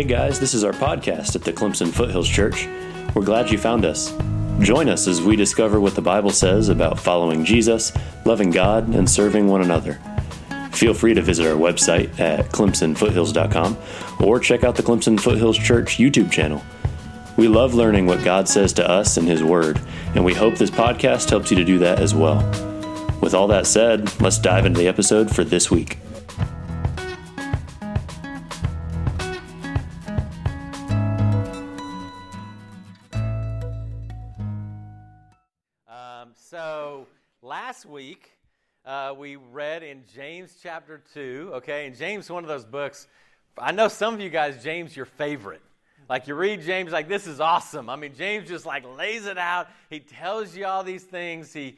Hey guys, this is our podcast at the Clemson Foothills Church. We're glad you found us. Join us as we discover what the Bible says about following Jesus, loving God, and serving one another. Feel free to visit our website at clemsonfoothills.com or check out the Clemson Foothills Church YouTube channel. We love learning what God says to us in His Word, and we hope this podcast helps you to do that as well. With all that said, let's dive into the episode for this week. Week uh, we read in James chapter 2, okay? And James, one of those books, I know some of you guys, James, your favorite. Like you read James, like this is awesome. I mean, James just like lays it out. He tells you all these things. He,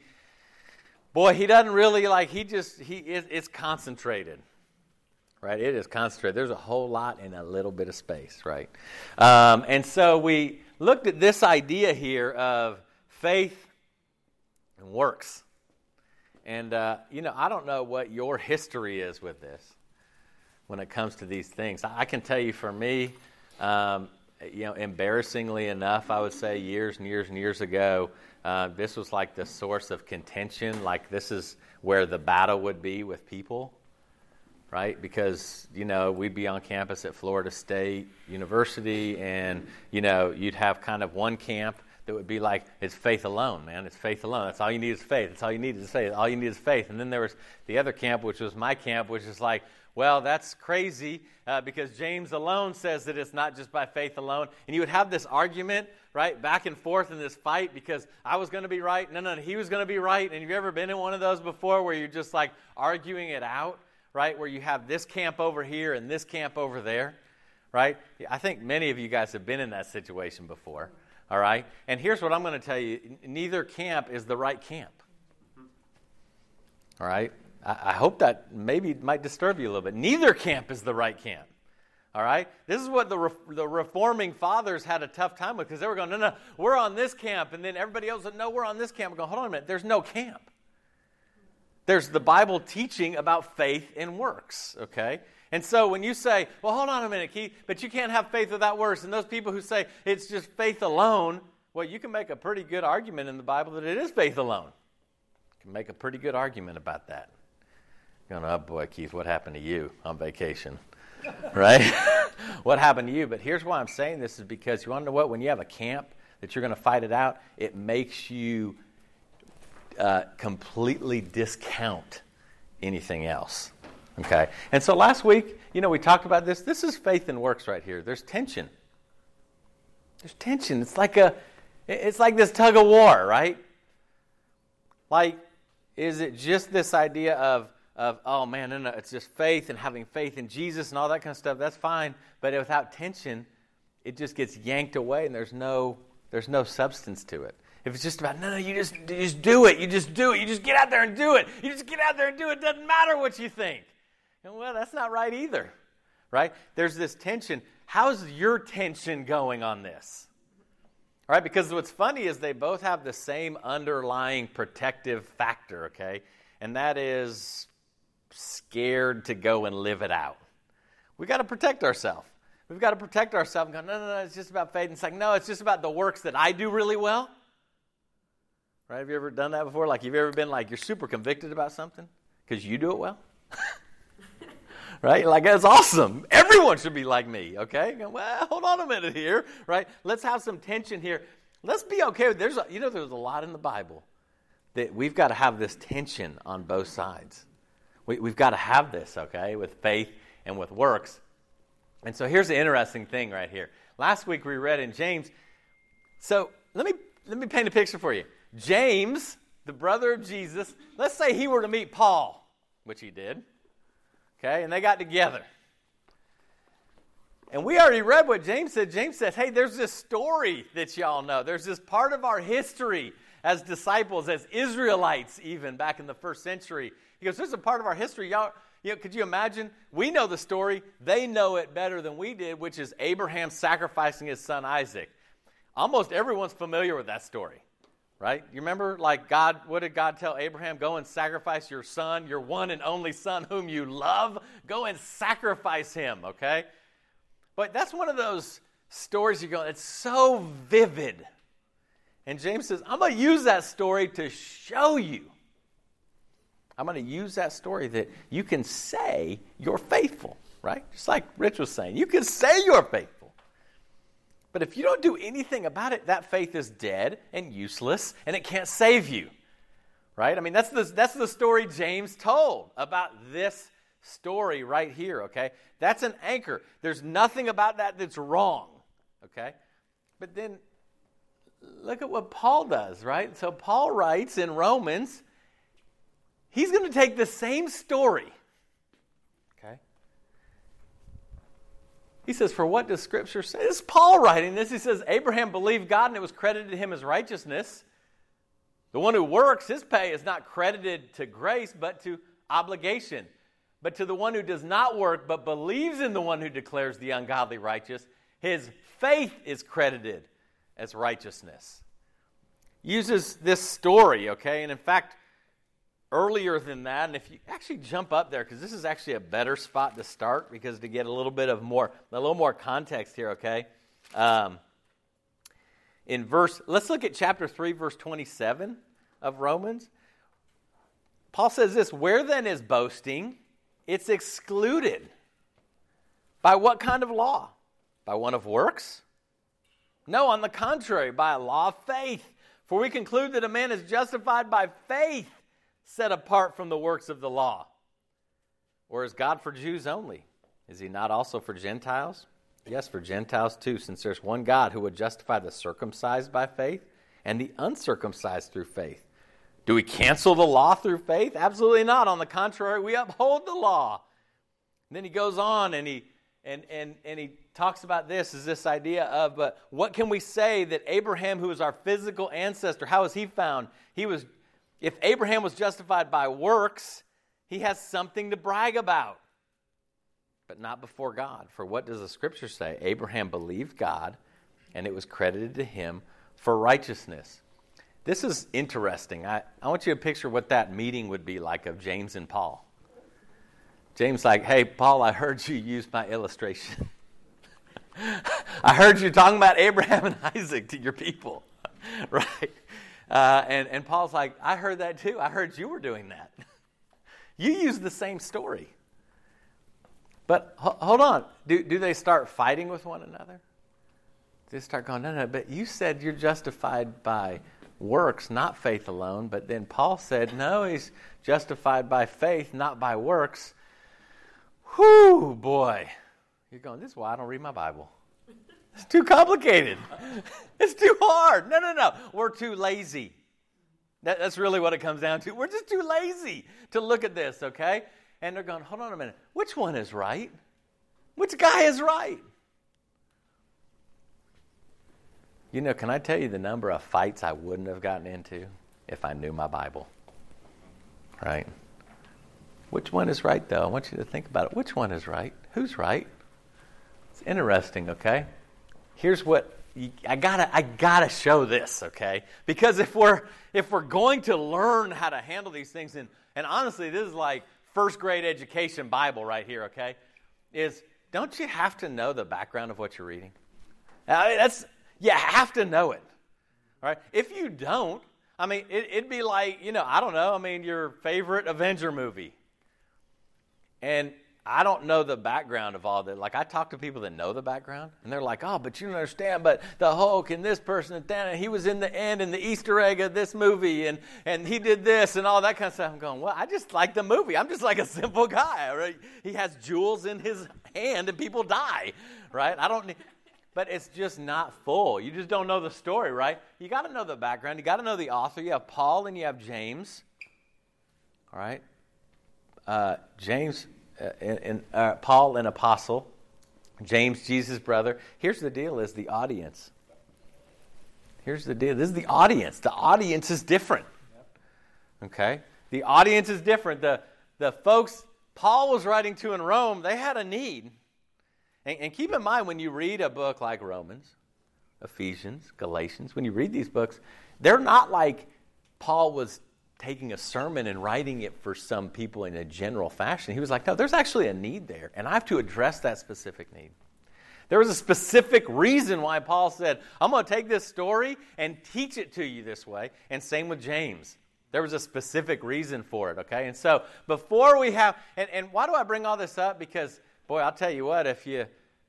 boy, he doesn't really like. He just he it, it's concentrated, right? It is concentrated. There's a whole lot in a little bit of space, right? Um, and so we looked at this idea here of faith and works. And, uh, you know, I don't know what your history is with this when it comes to these things. I can tell you for me, um, you know, embarrassingly enough, I would say years and years and years ago, uh, this was like the source of contention. Like, this is where the battle would be with people, right? Because, you know, we'd be on campus at Florida State University, and, you know, you'd have kind of one camp that would be like, it's faith alone, man. It's faith alone. That's all you need is faith. That's all you need is faith. All you need is faith. And then there was the other camp, which was my camp, which is like, well, that's crazy uh, because James alone says that it's not just by faith alone. And you would have this argument, right, back and forth in this fight because I was going to be right. No, no, he was going to be right. And have you ever been in one of those before where you're just like arguing it out, right? Where you have this camp over here and this camp over there, right? I think many of you guys have been in that situation before. All right? And here's what I'm going to tell you neither camp is the right camp. All right? I, hope that maybe might disturb you a little bit. Neither camp is the right camp. All right? This is what the, re- the reforming fathers had a tough time with because they were going, no, no, we're on this camp. And then everybody else said, no, we're on this camp. We're going, hold on a minute. There's no camp. There's the Bible teaching about faith and works, okay? And so when you say, well, hold on a minute, Keith, but you can't have faith without works, and those people who say it's just faith alone, well, you can make a pretty good argument in the Bible that it is faith alone. You can make a pretty good argument about that. Going, oh boy, Keith, what happened to you on vacation? right? what happened to you? But here's why I'm saying this is because you want to know what? When you have a camp that you're going to fight it out, it makes you uh, completely discount anything else. Okay? And so last week, you know, we talked about this. This is faith and works right here. There's tension. There's tension. It's like a it's like this tug of war, right? Like, is it just this idea of of oh man, no, no, it's just faith and having faith in Jesus and all that kind of stuff. That's fine, but without tension, it just gets yanked away, and there's no there's no substance to it. If it's just about, no, no, you just, you just do it. You just do it. You just get out there and do it. You just get out there and do it. Doesn't matter what you think. And well, that's not right either, right? There's this tension. How's your tension going on this? Right, because what's funny is they both have the same underlying protective factor, okay? And that is scared to go and live it out. We got to protect ourselves. We've got to protect ourselves and go, no, no, no, it's just about faith. And it's like, no, it's just about the works that I do really well. Right? Have you ever done that before? Like, you've ever been like, you're super convicted about something because you do it well? Right? Like, that's awesome. Everyone should be like me, okay? Well, hold on a minute here, right? Let's have some tension here. Let's be okay there's a, you know there's a lot in the Bible that we've got to have this tension on both sides. We, we've got to have this, okay, with faith and with works. And so here's the interesting thing right here. Last week we read in James. So let me let me paint a picture for you. James, the brother of Jesus, let's say he were to meet Paul, which he did. Okay, and they got together. And we already read what James said. James says, Hey, there's this story that y'all know. There's this part of our history as disciples, as Israelites, even back in the first century. He goes, There's a part of our history. Y'all, you know, could you imagine? We know the story. They know it better than we did, which is Abraham sacrificing his son Isaac. Almost everyone's familiar with that story right? You remember, like, God, what did God tell Abraham? Go and sacrifice your son, your one and only son whom you love. Go and sacrifice him, okay? But that's one of those stories you go, it's so vivid. And James says, I'm going to use that story to show you. I'm going to use that story that you can say you're faithful, right? Just like Rich was saying, you can say you're faithful. But if you don't do anything about it, that faith is dead and useless and it can't save you, right? I mean, that's the, that's the story James told about this story right here, okay? That's an anchor. There's nothing about that that's wrong, okay? But then look at what Paul does, right? So Paul writes in Romans, he's going to take the same story. Okay? He says, For what does Scripture say? This is Paul writing this. He says, Abraham believed God and it was credited to him as righteousness. The one who works, his pay is not credited to grace, but to obligation. But to the one who does not work, but believes in the one who declares the ungodly righteous, his faith is credited as righteousness. Uses this story, okay? And in fact, earlier than that, and if you actually jump up there, because this is actually a better spot to start, because to get a little bit of more, a little more context here, okay? Um, in verse, let's look at chapter 3, verse 27 of Romans. Paul says this Where then is boasting? It's excluded. By what kind of law? By one of works? No, on the contrary, by a law of faith. For we conclude that a man is justified by faith, set apart from the works of the law. Or is God for Jews only? Is he not also for Gentiles? Yes, for Gentiles too, since there's one God who would justify the circumcised by faith and the uncircumcised through faith. Do we cancel the law through faith? Absolutely not. On the contrary, we uphold the law. And then he goes on and he and and and he talks about this is this idea of uh, what can we say that Abraham, who is our physical ancestor, how was he found? He was, if Abraham was justified by works, he has something to brag about, but not before God. For what does the scripture say? Abraham believed God, and it was credited to him for righteousness. This is interesting. I, I want you to picture what that meeting would be like of James and Paul. James, like, hey, Paul, I heard you use my illustration. I heard you talking about Abraham and Isaac to your people, right? Uh, and, and Paul's like, I heard that too. I heard you were doing that. you use the same story. But ho- hold on. Do, do they start fighting with one another? They start going, no, no, but you said you're justified by works, not faith alone. But then Paul said, no, he's justified by faith, not by works. Whew, boy. You're going, this is why I don't read my Bible. It's too complicated. It's too hard. No, no, no. We're too lazy. That, that's really what it comes down to. We're just too lazy to look at this, okay? And they're going, hold on a minute. Which one is right? Which guy is right? You know, can I tell you the number of fights I wouldn't have gotten into if I knew my Bible? Right? Which one is right, though? I want you to think about it. Which one is right? Who's right? It's interesting, okay? Here's what I gotta I gotta show this, okay? Because if we're if we're going to learn how to handle these things, and and honestly, this is like first grade education Bible right here, okay? Is don't you have to know the background of what you're reading? That's you have to know it, right? If you don't, I mean, it, it'd be like you know I don't know. I mean, your favorite Avenger movie, and I don't know the background of all that. Like I talk to people that know the background, and they're like, "Oh, but you don't understand." But the Hulk and this person and that, and he was in the end in the Easter egg of this movie, and and he did this and all that kind of stuff. I'm going, well, I just like the movie. I'm just like a simple guy. Right? He has jewels in his hand, and people die, right? I don't. But it's just not full. You just don't know the story, right? You got to know the background. You got to know the author. You have Paul and you have James. All right. Uh, James uh, uh, Paul, an apostle, James, Jesus' brother. Here's the deal: is the audience. Here's the deal. This is the audience. The audience is different. Okay, the audience is different. The the folks Paul was writing to in Rome, they had a need. And, and keep in mind when you read a book like Romans, Ephesians, Galatians, when you read these books, they're not like Paul was taking a sermon and writing it for some people in a general fashion. He was like, no, there's actually a need there, and I have to address that specific need. There was a specific reason why Paul said, I'm going to take this story and teach it to you this way. And same with James. There was a specific reason for it, okay? And so before we have, and, and why do I bring all this up? Because, boy, I'll tell you what, if you,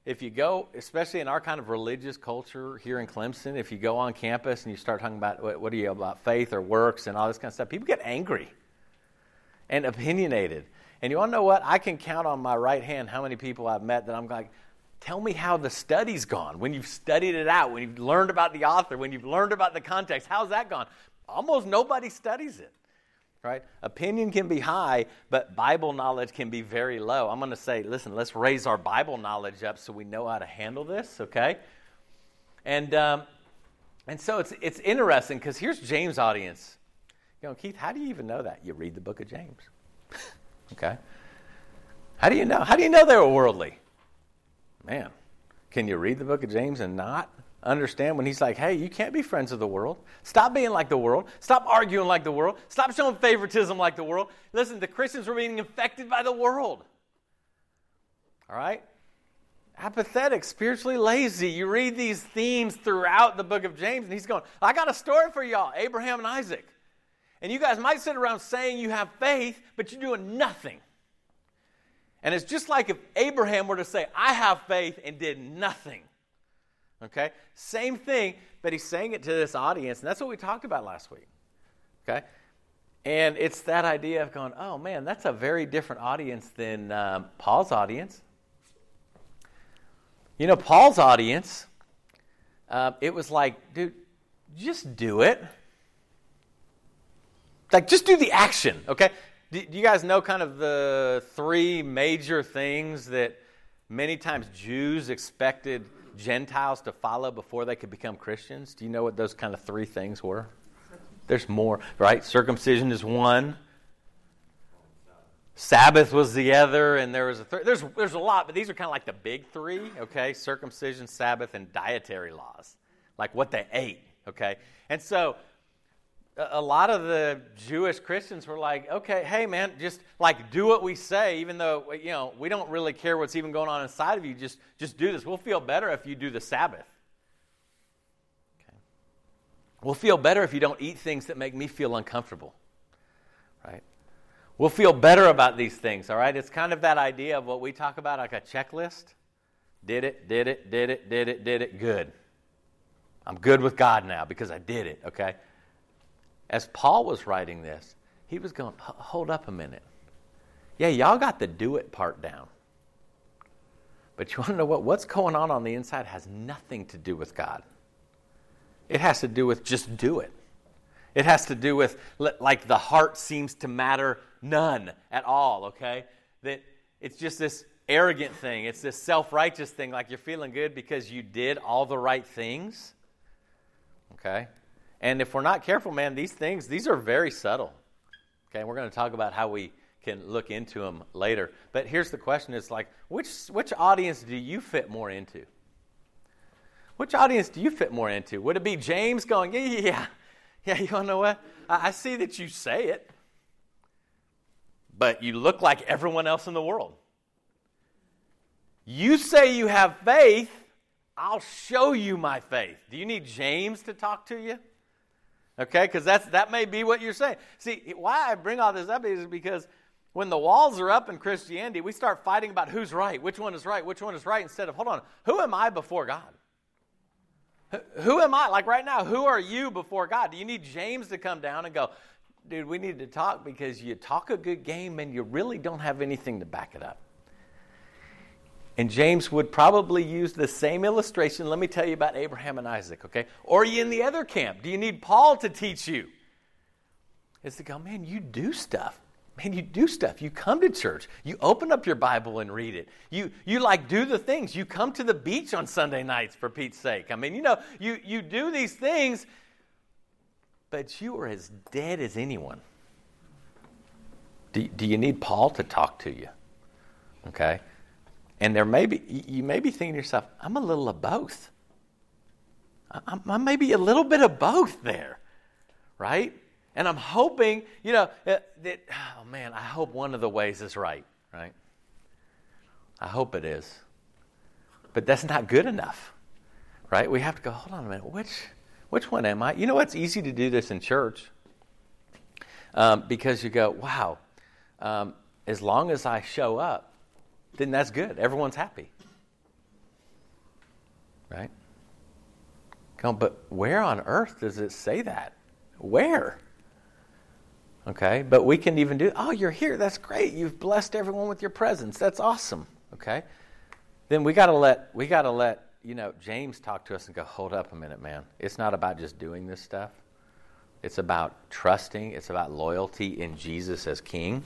if you go, especially in our kind of religious culture here in Clemson, if you go on campus and you start talking about what, what are you about faith or works and all this kind of stuff, people get angry and opinionated. And you want to know what? I can count on my right hand how many people I've met that I'm like, tell me how the study's gone. When you've studied it out, when you've learned about the author, when you've learned about the context, how's that gone? Almost nobody studies it. Right? Opinion can be high, but Bible knowledge can be very low. I'm going to say, listen, let's raise our Bible knowledge up so we know how to handle this, okay? And, um, and so it's, it's interesting because here's James' audience. You know, Keith, how do you even know that? You read the book of James. okay? How do you know? How do you know they were worldly? Man, can you read the book of James and not understand when he's like, hey, you can't be friends of the world. Stop being like the world. Stop arguing like the world. Stop showing favoritism like the world. Listen, the Christians were being infected by the world. All right? Apathetic, spiritually lazy. You read these themes throughout the book of James, and he's going, I got a story for y'all Abraham and Isaac. And you guys might sit around saying you have faith, but you're doing nothing. And it's just like if Abraham were to say, I have faith and did nothing. Okay? Same thing, but he's saying it to this audience, and that's what we talked about last week. Okay? And it's that idea of going, oh man, that's a very different audience than um, Paul's audience. You know, Paul's audience, uh, it was like, dude, just do it. Like, just do the action, okay? Do, do you guys know kind of the three major things that many times Jews expected Gentiles to follow before they could become Christians? Do you know what those kind of three things were? There's more, right? Circumcision is one. Sabbath was the other, and there was a third. There's, there's a lot, but these are kind of like the big three, okay? Circumcision, Sabbath, and dietary laws, like what they ate, okay? And so a lot of the Jewish Christians were like, okay, hey man, just like do what we say, even though you know we don't really care what's even going on inside of you. Just just do this. We'll feel better if you do the Sabbath. Okay. We'll feel better if you don't eat things that make me feel uncomfortable. Right? We'll feel better about these things, all right? It's kind of that idea of what we talk about like a checklist. Did it, did it, did it, did it, did it, good. I'm good with God now because I did it, okay? As Paul was writing this, he was going, hold up a minute. Yeah, y'all got the do it part down. But you want to know what? What's going on on the inside has nothing to do with God. It has to do with just do it. It has to do with, like, the heart seems to matter none at all, okay? That it's just this arrogant thing. It's this self righteous thing, like you're feeling good because you did all the right things, okay? And if we're not careful, man, these things, these are very subtle. Okay, we're going to talk about how we can look into them later. But here's the question it's like, which, which audience do you fit more into? Which audience do you fit more into? Would it be James going, yeah, yeah, yeah, yeah you want to know what? I, I see that you say it, but you look like everyone else in the world. You say you have faith, I'll show you my faith. Do you need James to talk to you? Okay, because that's that may be what you're saying. See, why I bring all this up is because when the walls are up in Christianity, we start fighting about who's right, which one is right, which one is right, instead of hold on, who am I before God? Who am I? Like right now, who are you before God? Do you need James to come down and go, dude, we need to talk because you talk a good game and you really don't have anything to back it up? And James would probably use the same illustration. Let me tell you about Abraham and Isaac, okay? Or are you in the other camp? Do you need Paul to teach you? Is to go, man, you do stuff. Man, you do stuff. You come to church. You open up your Bible and read it. You, you like do the things. You come to the beach on Sunday nights, for Pete's sake. I mean, you know, you, you do these things, but you are as dead as anyone. Do, do you need Paul to talk to you? Okay? And there may be, you may be thinking to yourself, I'm a little of both. I'm, I'm maybe a little bit of both there, right? And I'm hoping, you know, uh, that, oh man, I hope one of the ways is right, right? I hope it is. But that's not good enough, right? We have to go, hold on a minute, which, which one am I? You know, it's easy to do this in church um, because you go, wow, um, as long as I show up, then that's good. Everyone's happy. Right? Come, but where on earth does it say that? Where? Okay, but we can even do, oh, you're here. That's great. You've blessed everyone with your presence. That's awesome. Okay? Then we got to let, we got to let, you know, James talk to us and go, hold up a minute, man. It's not about just doing this stuff. It's about trusting, it's about loyalty in Jesus as King.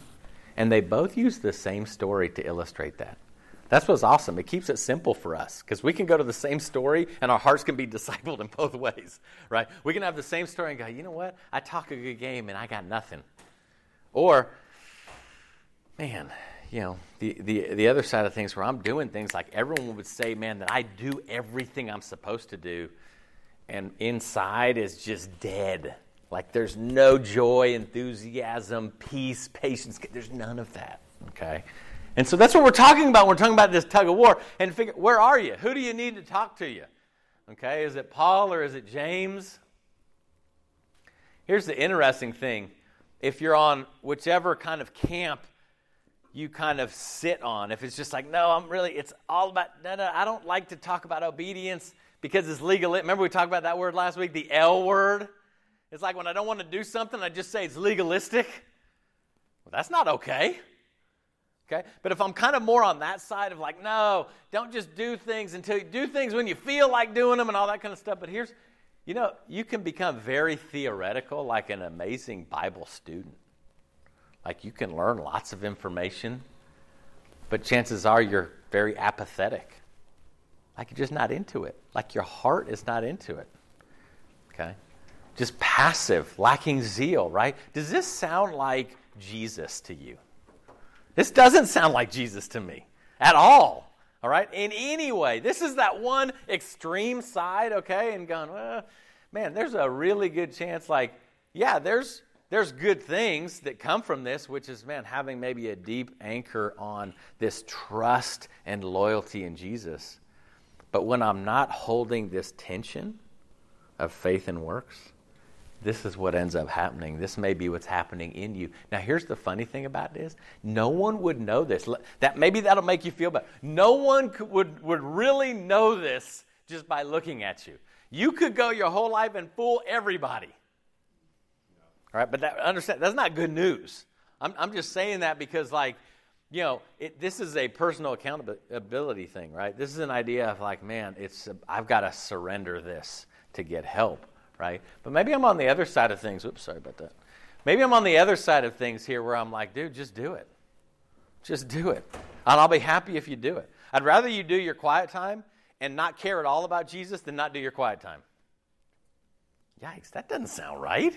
And they both use the same story to illustrate that. That's what's awesome. It keeps it simple for us because we can go to the same story and our hearts can be discipled in both ways, right? We can have the same story and go, you know what? I talk a good game and I got nothing. Or, man, you know, the, the, the other side of things where I'm doing things like everyone would say, man, that I do everything I'm supposed to do, and inside is just dead. Like there's no joy, enthusiasm, peace, patience. There's none of that, okay? And so that's what we're talking about. We're talking about this tug of war. And figure, where are you? Who do you need to talk to you? Okay, is it Paul or is it James? Here's the interesting thing. If you're on whichever kind of camp you kind of sit on, if it's just like, no, I'm really, it's all about, no, no, I don't like to talk about obedience because it's legal. Remember we talked about that word last week, the L word? It's like when I don't want to do something, I just say it's legalistic. Well, that's not okay. Okay? But if I'm kind of more on that side of like, no, don't just do things until you do things when you feel like doing them and all that kind of stuff. But here's, you know, you can become very theoretical, like an amazing Bible student. Like you can learn lots of information, but chances are you're very apathetic. Like you're just not into it. Like your heart is not into it. Okay? Just passive, lacking zeal, right? Does this sound like Jesus to you? This doesn't sound like Jesus to me at all. All right? In any way. This is that one extreme side, okay? And going, well, man, there's a really good chance, like, yeah, there's there's good things that come from this, which is, man, having maybe a deep anchor on this trust and loyalty in Jesus. But when I'm not holding this tension of faith and works, this is what ends up happening. This may be what's happening in you. Now, here's the funny thing about this: no one would know this. That maybe that'll make you feel better. No one could, would would really know this just by looking at you. You could go your whole life and fool everybody. All right, but that, understand that's not good news. I'm, I'm just saying that because, like, you know, it, this is a personal accountability thing, right? This is an idea of like, man, it's I've got to surrender this to get help right? But maybe I'm on the other side of things. Oops, sorry about that. Maybe I'm on the other side of things here where I'm like, dude, just do it. Just do it. And I'll be happy if you do it. I'd rather you do your quiet time and not care at all about Jesus than not do your quiet time. Yikes, that doesn't sound right.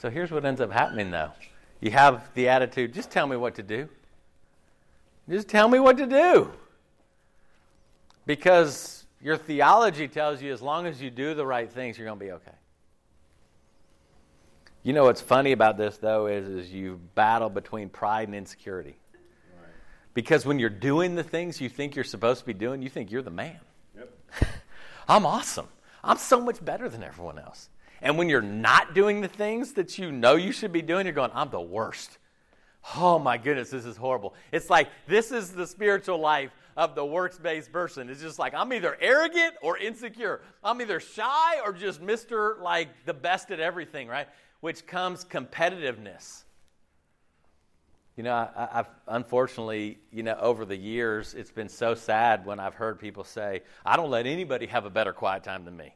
So here's what ends up happening though. You have the attitude, just tell me what to do. Just tell me what to do. Because your theology tells you as long as you do the right things, you're going to be okay. You know what's funny about this, though, is, is you battle between pride and insecurity. Right. Because when you're doing the things you think you're supposed to be doing, you think you're the man. Yep. I'm awesome. I'm so much better than everyone else. And when you're not doing the things that you know you should be doing, you're going, I'm the worst. Oh my goodness, this is horrible. It's like this is the spiritual life of the works based person. It's just like I'm either arrogant or insecure. I'm either shy or just Mr. like the best at everything, right? Which comes competitiveness. You know, I, have unfortunately, you know, over the years, it's been so sad when I've heard people say, I don't let anybody have a better quiet time than me.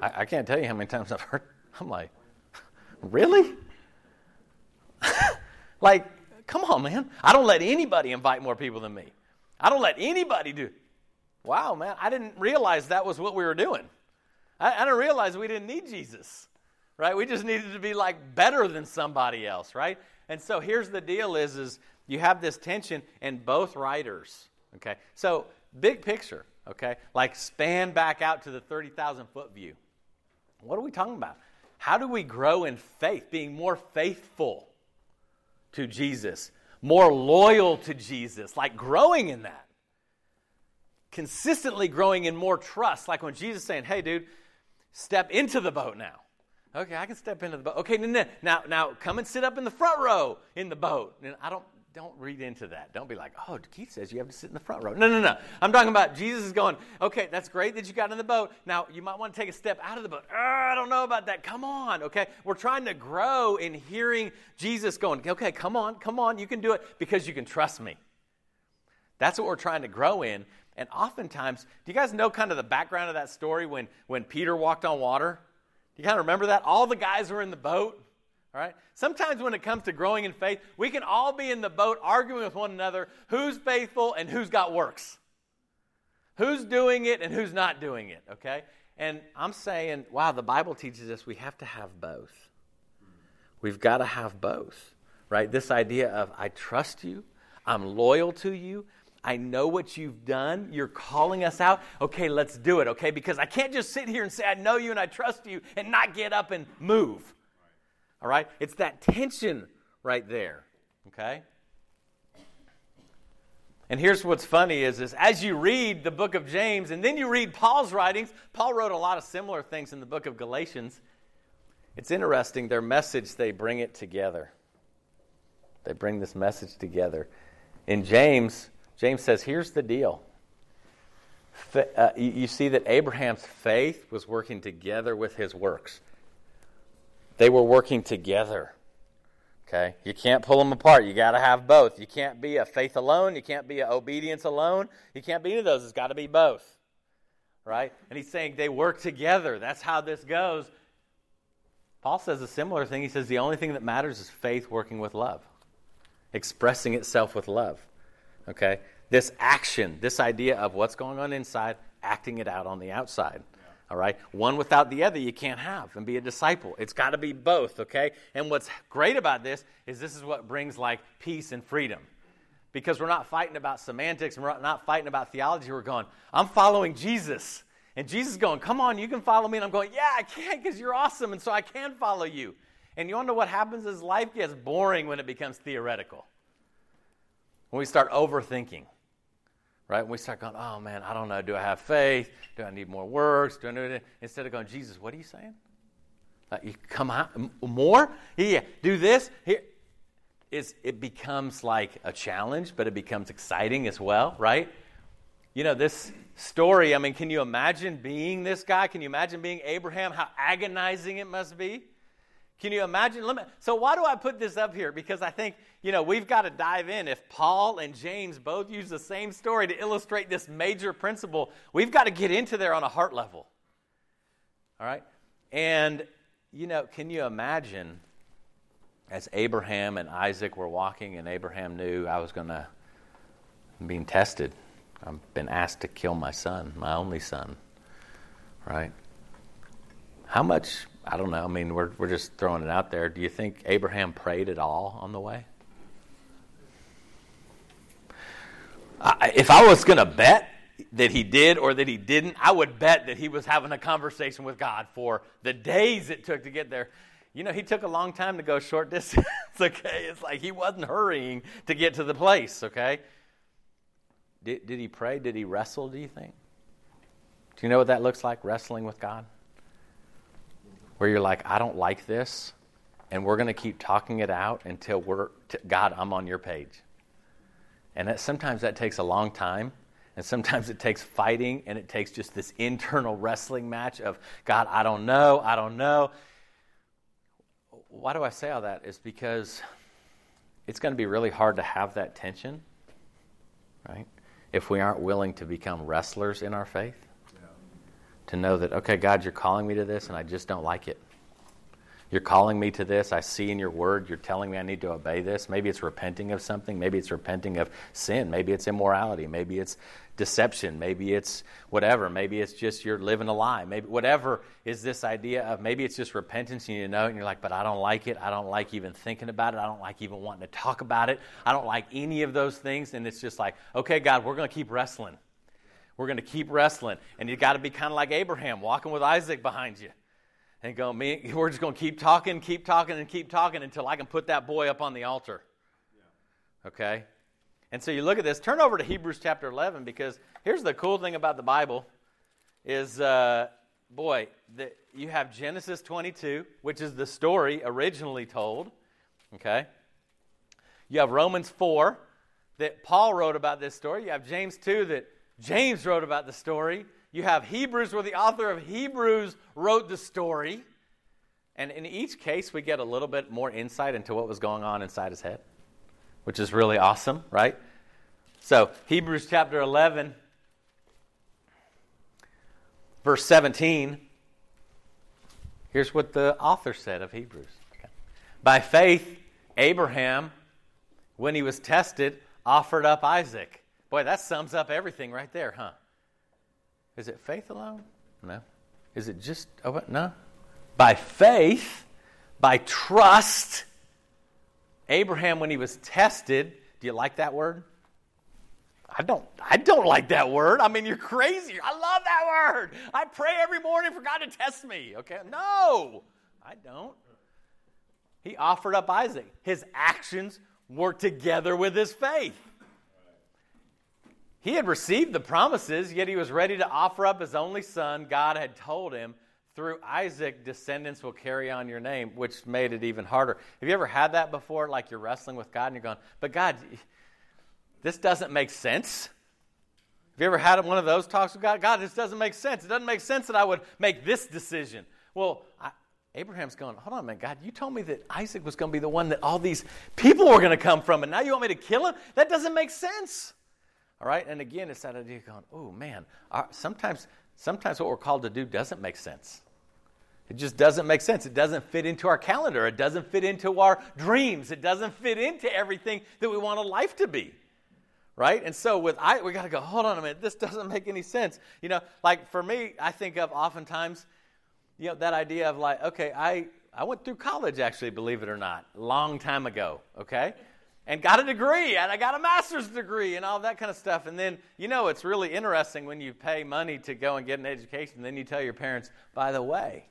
I, I can't tell you how many times I've heard, I'm like, really? like, Come on, man. I don't let anybody invite more people than me. I don't let anybody do. Wow, man. I didn't realize that was what we were doing. I, I didn't realize we didn't need Jesus, right? We just needed to be like better than somebody else, right? And so here's the deal: is is you have this tension in both writers. Okay, so big picture. Okay, like span back out to the thirty thousand foot view. What are we talking about? How do we grow in faith, being more faithful? To Jesus, more loyal to Jesus, like growing in that. Consistently growing in more trust, like when Jesus saying, hey, dude, step into the boat now. Okay, I can step into the boat. Okay, now, now come and sit up in the front row in the boat. And I don't, don't read into that. Don't be like, oh, Keith says you have to sit in the front row. No, no, no. I'm talking about Jesus is going, okay, that's great that you got in the boat. Now, you might want to take a step out of the boat. Oh, I don't know about that. Come on, okay? We're trying to grow in hearing Jesus going, okay, come on, come on, you can do it because you can trust me. That's what we're trying to grow in. And oftentimes, do you guys know kind of the background of that story when, when Peter walked on water? Do you kind of remember that? All the guys were in the boat. All right? Sometimes when it comes to growing in faith, we can all be in the boat arguing with one another who's faithful and who's got works. Who's doing it and who's not doing it, okay? And I'm saying, wow, the Bible teaches us we have to have both. We've got to have both, right? This idea of I trust you, I'm loyal to you, I know what you've done. You're calling us out. Okay, let's do it, okay? Because I can't just sit here and say, I know you and I trust you and not get up and move. All right? It's that tension right there. Okay? And here's what's funny is, is as you read the book of James and then you read Paul's writings, Paul wrote a lot of similar things in the book of Galatians. It's interesting, their message, they bring it together. They bring this message together. In James, James says, here's the deal. Uh, you see that Abraham's faith was working together with his works. They were working together. Okay? You can't pull them apart. You got to have both. You can't be a faith alone. You can't be obedience alone. You can't be any of those. It's got to be both. Right? And he's saying they work together. That's how this goes. Paul says a similar thing. He says the only thing that matters is faith working with love, expressing itself with love. Okay? This action, this idea of what's going on inside, acting it out on the outside. All right? One without the other you can't have and be a disciple. It's got to be both, okay? And what's great about this is this is what brings like peace and freedom. Because we're not fighting about semantics and we're not fighting about theology. We're going, I'm following Jesus. And Jesus is going, Come on, you can follow me. And I'm going, Yeah, I can because you're awesome. And so I can follow you. And you wonder what happens is life gets boring when it becomes theoretical. When we start overthinking right? We start going, oh man, I don't know. Do I have faith? Do I need more works? Do I need Instead of going, Jesus, what are you saying? Like you come out more? Yeah, do this. Here. It's, it becomes like a challenge, but it becomes exciting as well, right? You know, this story, I mean, can you imagine being this guy? Can you imagine being Abraham? How agonizing it must be? Can you imagine? Me, so, why do I put this up here? Because I think, you know, we've got to dive in. If Paul and James both use the same story to illustrate this major principle, we've got to get into there on a heart level. All right? And, you know, can you imagine as Abraham and Isaac were walking, and Abraham knew I was going to, being tested. I've been asked to kill my son, my only son. Right? How much I don't know. I mean, we're, we're just throwing it out there. Do you think Abraham prayed at all on the way? I, if I was going to bet that he did or that he didn't, I would bet that he was having a conversation with God for the days it took to get there. You know, he took a long time to go short distance, okay? It's like he wasn't hurrying to get to the place, okay? Did, did he pray? Did he wrestle, do you think? Do you know what that looks like, wrestling with God? Where you're like, I don't like this, and we're going to keep talking it out until we're, t- God, I'm on your page. And that, sometimes that takes a long time, and sometimes it takes fighting, and it takes just this internal wrestling match of, God, I don't know, I don't know. Why do I say all that? Is because it's going to be really hard to have that tension, right? If we aren't willing to become wrestlers in our faith to know that, okay, God, you're calling me to this and I just don't like it. You're calling me to this. I see in your word, you're telling me I need to obey this. Maybe it's repenting of something. Maybe it's repenting of sin. Maybe it's immorality. Maybe it's deception. Maybe it's whatever. Maybe it's just you're living a lie. Maybe whatever is this idea of maybe it's just repentance and you know it and you're like, but I don't like it. I don't like even thinking about it. I don't like even wanting to talk about it. I don't like any of those things. And it's just like, okay, God, we're going to keep wrestling. We're going to keep wrestling. And you got to be kind of like Abraham, walking with Isaac behind you. And go, me, we're just going to keep talking, keep talking, and keep talking until I can put that boy up on the altar. Okay? And so you look at this. Turn over to Hebrews chapter 11 because here's the cool thing about the Bible is, uh, boy, the, you have Genesis 22, which is the story originally told. Okay? You have Romans 4 that Paul wrote about this story. You have James 2 that James wrote about the story. You have Hebrews where the author of Hebrews wrote the story. And in each case, we get a little bit more insight into what was going on inside his head, which is really awesome, right? So, Hebrews chapter 11, verse 17. Here's what the author said of Hebrews. Okay. By faith, Abraham, when he was tested, offered up Isaac. Boy, that sums up everything right there, huh? Is it faith alone? No. Is it just, oh, no? By faith, by trust, Abraham, when he was tested, do you like that word? I don't, I don't like that word. I mean, you're crazy. I love that word. I pray every morning for God to test me. Okay? No, I don't. He offered up Isaac. His actions were together with his faith. He had received the promises, yet he was ready to offer up his only son. God had told him, through Isaac, descendants will carry on your name, which made it even harder. Have you ever had that before? Like you're wrestling with God and you're going, but God, this doesn't make sense. Have you ever had one of those talks with God? God, this doesn't make sense. It doesn't make sense that I would make this decision. Well, I, Abraham's going, hold on man, God, you told me that Isaac was going to be the one that all these people were going to come from, and now you want me to kill him? That doesn't make sense. All right? And again, it's that idea going, oh, man, sometimes, sometimes what we're called to do doesn't make sense. It just doesn't make sense. It doesn't fit into our calendar. It doesn't fit into our dreams. It doesn't fit into everything that we want a life to be. Right? And so with I we gotta go, hold on a minute, this doesn't make any sense. You know, like for me, I think of oftentimes, you know, that idea of like, okay, I I went through college actually, believe it or not, a long time ago, okay? And got a degree and I got a master's degree and all that kind of stuff. And then, you know, it's really interesting when you pay money to go and get an education, then you tell your parents, by the way,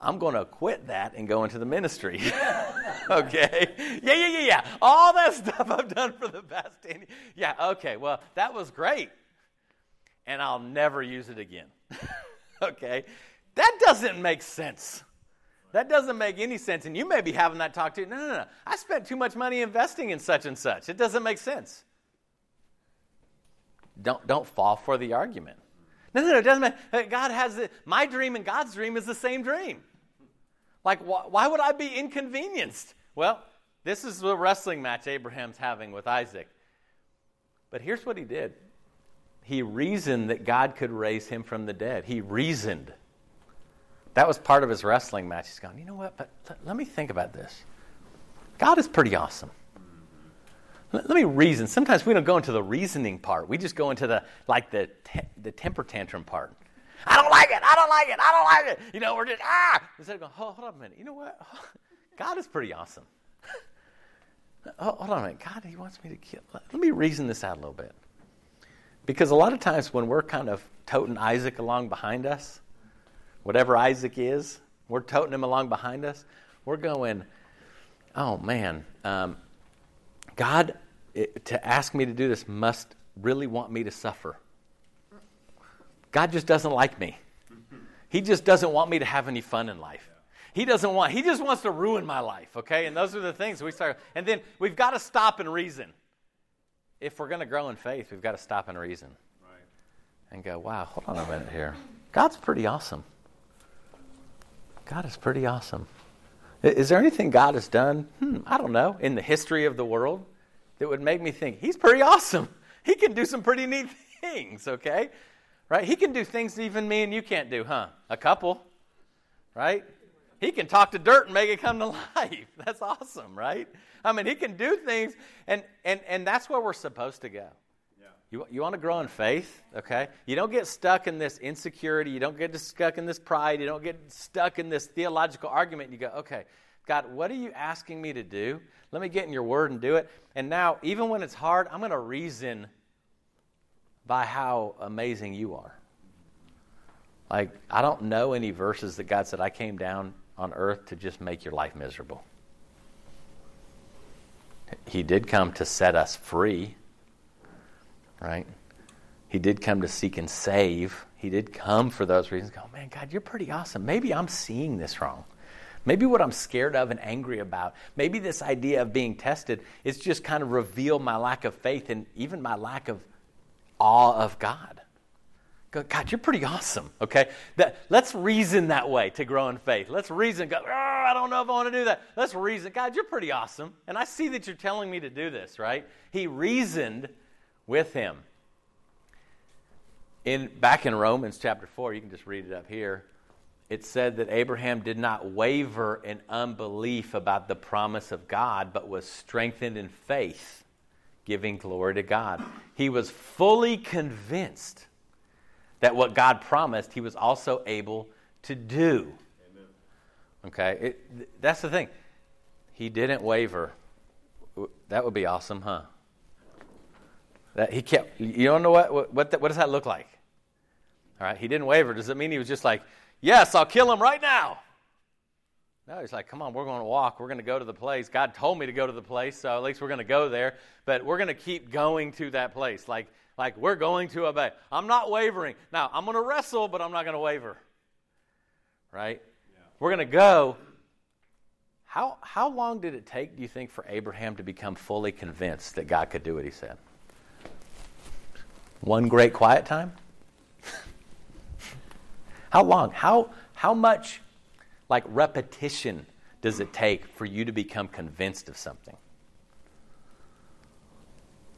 I'm going to quit that and go into the ministry. okay? Yeah, yeah, yeah, yeah. All that stuff I've done for the past 10 years. Yeah, okay. Well, that was great. And I'll never use it again. okay? That doesn't make sense. That doesn't make any sense. And you may be having that talk to too. No, no, no. I spent too much money investing in such and such. It doesn't make sense. Don't, don't fall for the argument. No, no, no. It doesn't matter. God has the, my dream and God's dream is the same dream. Like, wh- why would I be inconvenienced? Well, this is the wrestling match Abraham's having with Isaac. But here's what he did he reasoned that God could raise him from the dead. He reasoned. That was part of his wrestling match. He's going, you know what? But let me think about this. God is pretty awesome. Let me reason. Sometimes we don't go into the reasoning part. We just go into the like the te- the temper tantrum part. I don't like it. I don't like it. I don't like it. You know, we're just ah. Instead of going, hold, hold on a minute. You know what? God is pretty awesome. hold on a minute. God, He wants me to kill. Let me reason this out a little bit. Because a lot of times when we're kind of toting Isaac along behind us, whatever Isaac is, we're toting him along behind us. We're going, oh man, um, God, it, to ask me to do this must really want me to suffer. God just doesn't like me. He just doesn't want me to have any fun in life. He doesn't want, he just wants to ruin my life, okay? And those are the things we start. And then we've got to stop and reason. If we're going to grow in faith, we've got to stop and reason. Right. And go, wow, hold on a minute here. God's pretty awesome. God is pretty awesome. Is there anything God has done, hmm, I don't know, in the history of the world that would make me think he's pretty awesome? He can do some pretty neat things, okay? Right? He can do things even me and you can't do, huh? A couple, right? He can talk to dirt and make it come to life. That's awesome, right? I mean, he can do things, and, and, and that's where we're supposed to go. You, you want to grow in faith, okay? You don't get stuck in this insecurity. You don't get stuck in this pride. You don't get stuck in this theological argument. You go, okay, God, what are you asking me to do? Let me get in your word and do it. And now, even when it's hard, I'm going to reason by how amazing you are. Like, I don't know any verses that God said, I came down on earth to just make your life miserable. He did come to set us free, right? He did come to seek and save. He did come for those reasons. Go, man, God, you're pretty awesome. Maybe I'm seeing this wrong. Maybe what I'm scared of and angry about, maybe this idea of being tested is just kind of reveal my lack of faith and even my lack of awe of God. Go, God, you're pretty awesome, okay? That, let's reason that way to grow in faith. Let's reason, go, oh, I don't know if I want to do that. Let's reason, God, you're pretty awesome. And I see that you're telling me to do this, right? He reasoned with him. In, back in Romans chapter 4, you can just read it up here, it said that Abraham did not waver in unbelief about the promise of God, but was strengthened in faith, giving glory to God. He was fully convinced that what God promised, he was also able to do. Amen. Okay, it, that's the thing. He didn't waver. That would be awesome, huh? That he kept. You don't know what what what, what does that look like? All right, he didn't waver. Does it mean he was just like, "Yes, I'll kill him right now"? No, he's like, "Come on, we're going to walk. We're going to go to the place. God told me to go to the place, so at least we're going to go there. But we're going to keep going to that place. Like like we're going to obey. I'm not wavering. Now, I'm going to wrestle, but I'm not going to waver. Right? Yeah. We're going to go. How, how long did it take, do you think, for Abraham to become fully convinced that God could do what he said? One great quiet time? how long? How, how much like repetition does it take for you to become convinced of something?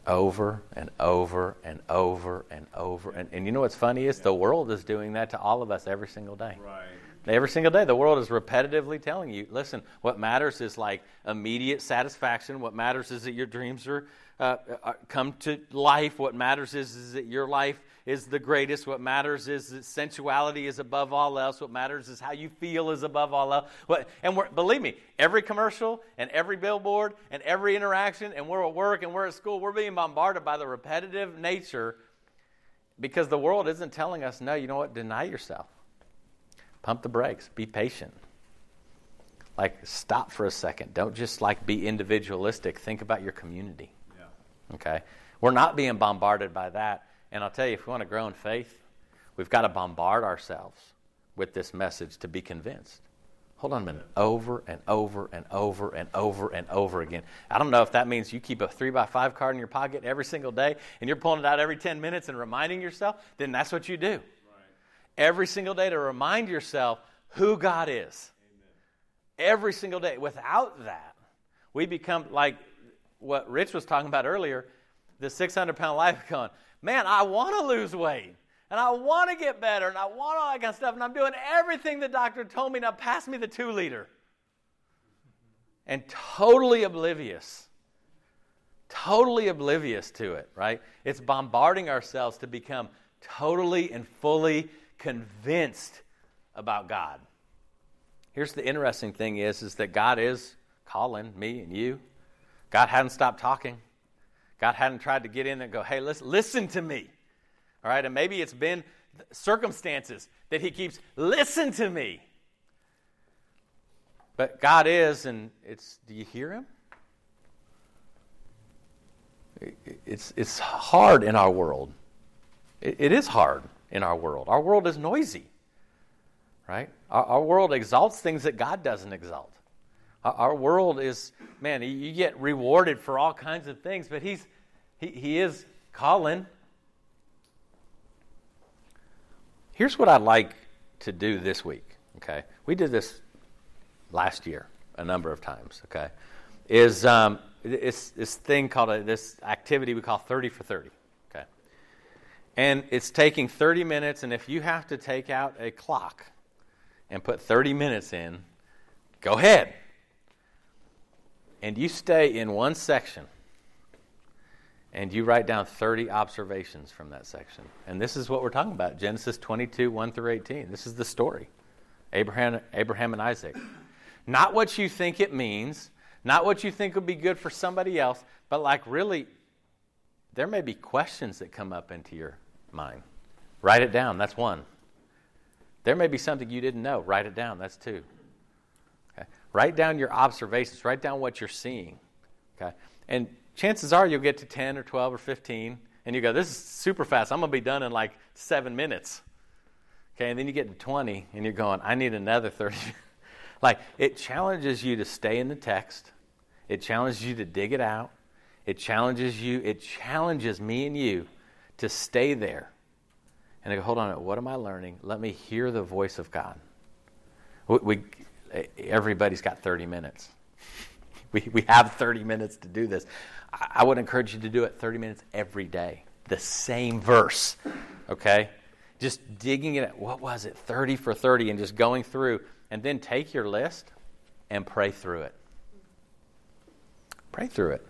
over and over and over and over. And, and you know what's funny is the world is doing that to all of us every single day. Right. Every single day, the world is repetitively telling you listen, what matters is like immediate satisfaction. What matters is that your dreams are, uh, uh, come to life. What matters is, is that your life is the greatest. What matters is that sensuality is above all else. What matters is how you feel is above all else. What, and believe me, every commercial and every billboard and every interaction, and we're at work and we're at school, we're being bombarded by the repetitive nature because the world isn't telling us, no, you know what, deny yourself. Pump the brakes, be patient. Like, stop for a second. Don't just like be individualistic. Think about your community. Okay? We're not being bombarded by that. And I'll tell you, if we want to grow in faith, we've got to bombard ourselves with this message to be convinced. Hold on a minute. Over and over and over and over and over again. I don't know if that means you keep a three by five card in your pocket every single day and you're pulling it out every 10 minutes and reminding yourself, then that's what you do. Right. Every single day to remind yourself who God is. Amen. Every single day. Without that, we become like what Rich was talking about earlier the 600 pound life going, man, I want to lose weight and I want to get better and I want all that kind of stuff. And I'm doing everything the doctor told me. Now pass me the two liter. And totally oblivious, totally oblivious to it, right? It's bombarding ourselves to become totally and fully convinced about God. Here's the interesting thing is, is that God is calling me and you. God hadn't stopped talking. God hadn't tried to get in and go, hey, listen, listen to me. All right, and maybe it's been circumstances that He keeps, listen to me. But God is, and it's, do you hear Him? It's, it's hard in our world. It, is hard in our world. Our world is noisy, right? Our, our world exalts things that God doesn't exalt. Our world is, man, you get rewarded for all kinds of things, but he's, he, he is calling. Here's what I'd like to do this week, okay? We did this last year a number of times, okay? Is um, it's this thing called a, this activity we call 30 for 30, okay? And it's taking 30 minutes, and if you have to take out a clock and put 30 minutes in, go ahead and you stay in one section and you write down 30 observations from that section. And this is what we're talking about Genesis 22, 1 through 18. This is the story Abraham, Abraham and Isaac. Not what you think it means, not what you think would be good for somebody else, but like really, there may be questions that come up into your mind. Write it down. That's one. There may be something you didn't know. Write it down. That's two. Write down your observations, write down what you're seeing. Okay? And chances are you'll get to 10 or 12 or 15, and you go, This is super fast. I'm going to be done in like seven minutes. Okay, and then you get to 20, and you're going, I need another 30. like, it challenges you to stay in the text, it challenges you to dig it out, it challenges you, it challenges me and you to stay there. And I go, hold on, what am I learning? Let me hear the voice of God. We, we Eh, everybody's got 30 minutes. We, we have 30 minutes to do this. I, would encourage you to do it 30 minutes every day. The same verse, okay? Just digging it, what was it, 30 for 30, and just going through. And then take your list and pray through it. Pray through it.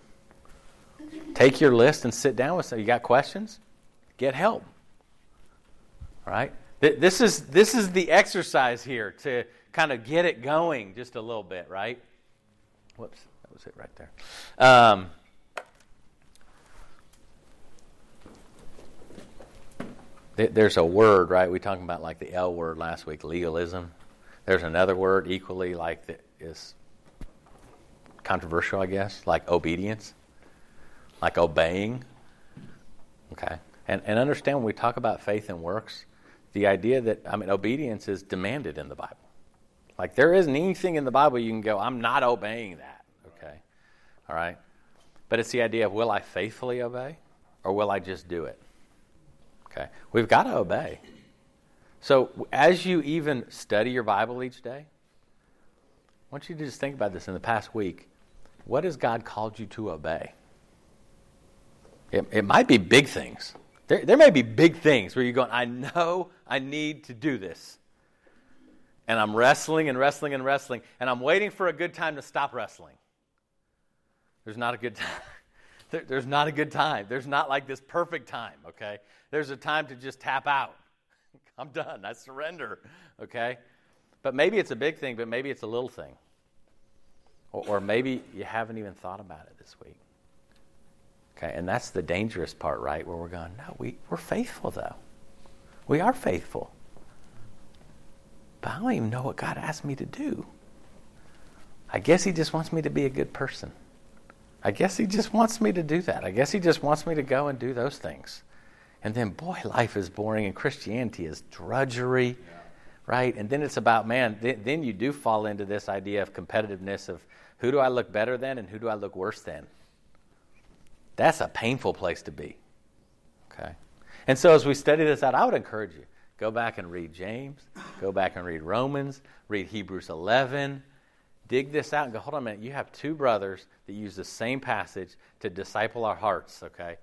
Take your list and sit down with some. You got questions? Get help. All right? This is, this is the exercise here to kind of get it going just a little bit, right? Whoops, that was it right there. Um, there's a word, right? We talking about like the L word last week, legalism. There's another word equally like that is controversial, I guess, like obedience, like obeying. Okay, and and understand when we talk about faith and works, the idea that I mean obedience is demanded in the Bible. Like there isn't anything in the Bible you can go, I'm not obeying that. Okay, all right, but it's the idea of will I faithfully obey, or will I just do it? Okay, we've got to obey. So as you even study your Bible each day, I want you to just think about this in the past week. What has God called you to obey? It, it might be big things. There, there may be big things where you're going, I know I need to do this. And I'm wrestling and wrestling and wrestling, and I'm waiting for a good time to stop wrestling. There's not a good time. There, there's not a good time. There's not like this perfect time, okay? There's a time to just tap out. I'm done. I surrender, okay? But maybe it's a big thing, but maybe it's a little thing. Or, or maybe you haven't even thought about it this week. Okay, and that's the dangerous part, right? Where we're going, no, we, we're faithful, though. We are faithful. But I don't even know what God asked me to do. I guess He just wants me to be a good person. I guess He just wants me to do that. I guess He just wants me to go and do those things. And then, boy, life is boring, and Christianity is drudgery, yeah. right? And then it's about, man, th- then you do fall into this idea of competitiveness of who do I look better than and who do I look worse than? That's a painful place to be, okay? And so as we study this out, I would encourage you go back and read James, go back and read Romans, read Hebrews 11, dig this out and go, hold on a minute, you have two brothers that use the same passage to disciple our hearts, okay?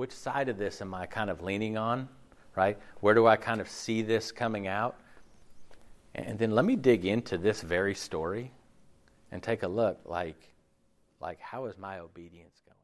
which side of this am I kind of leaning on, right? Where do I kind of see this coming out? And then let me dig into this very story and take a look like like how is my obedience going?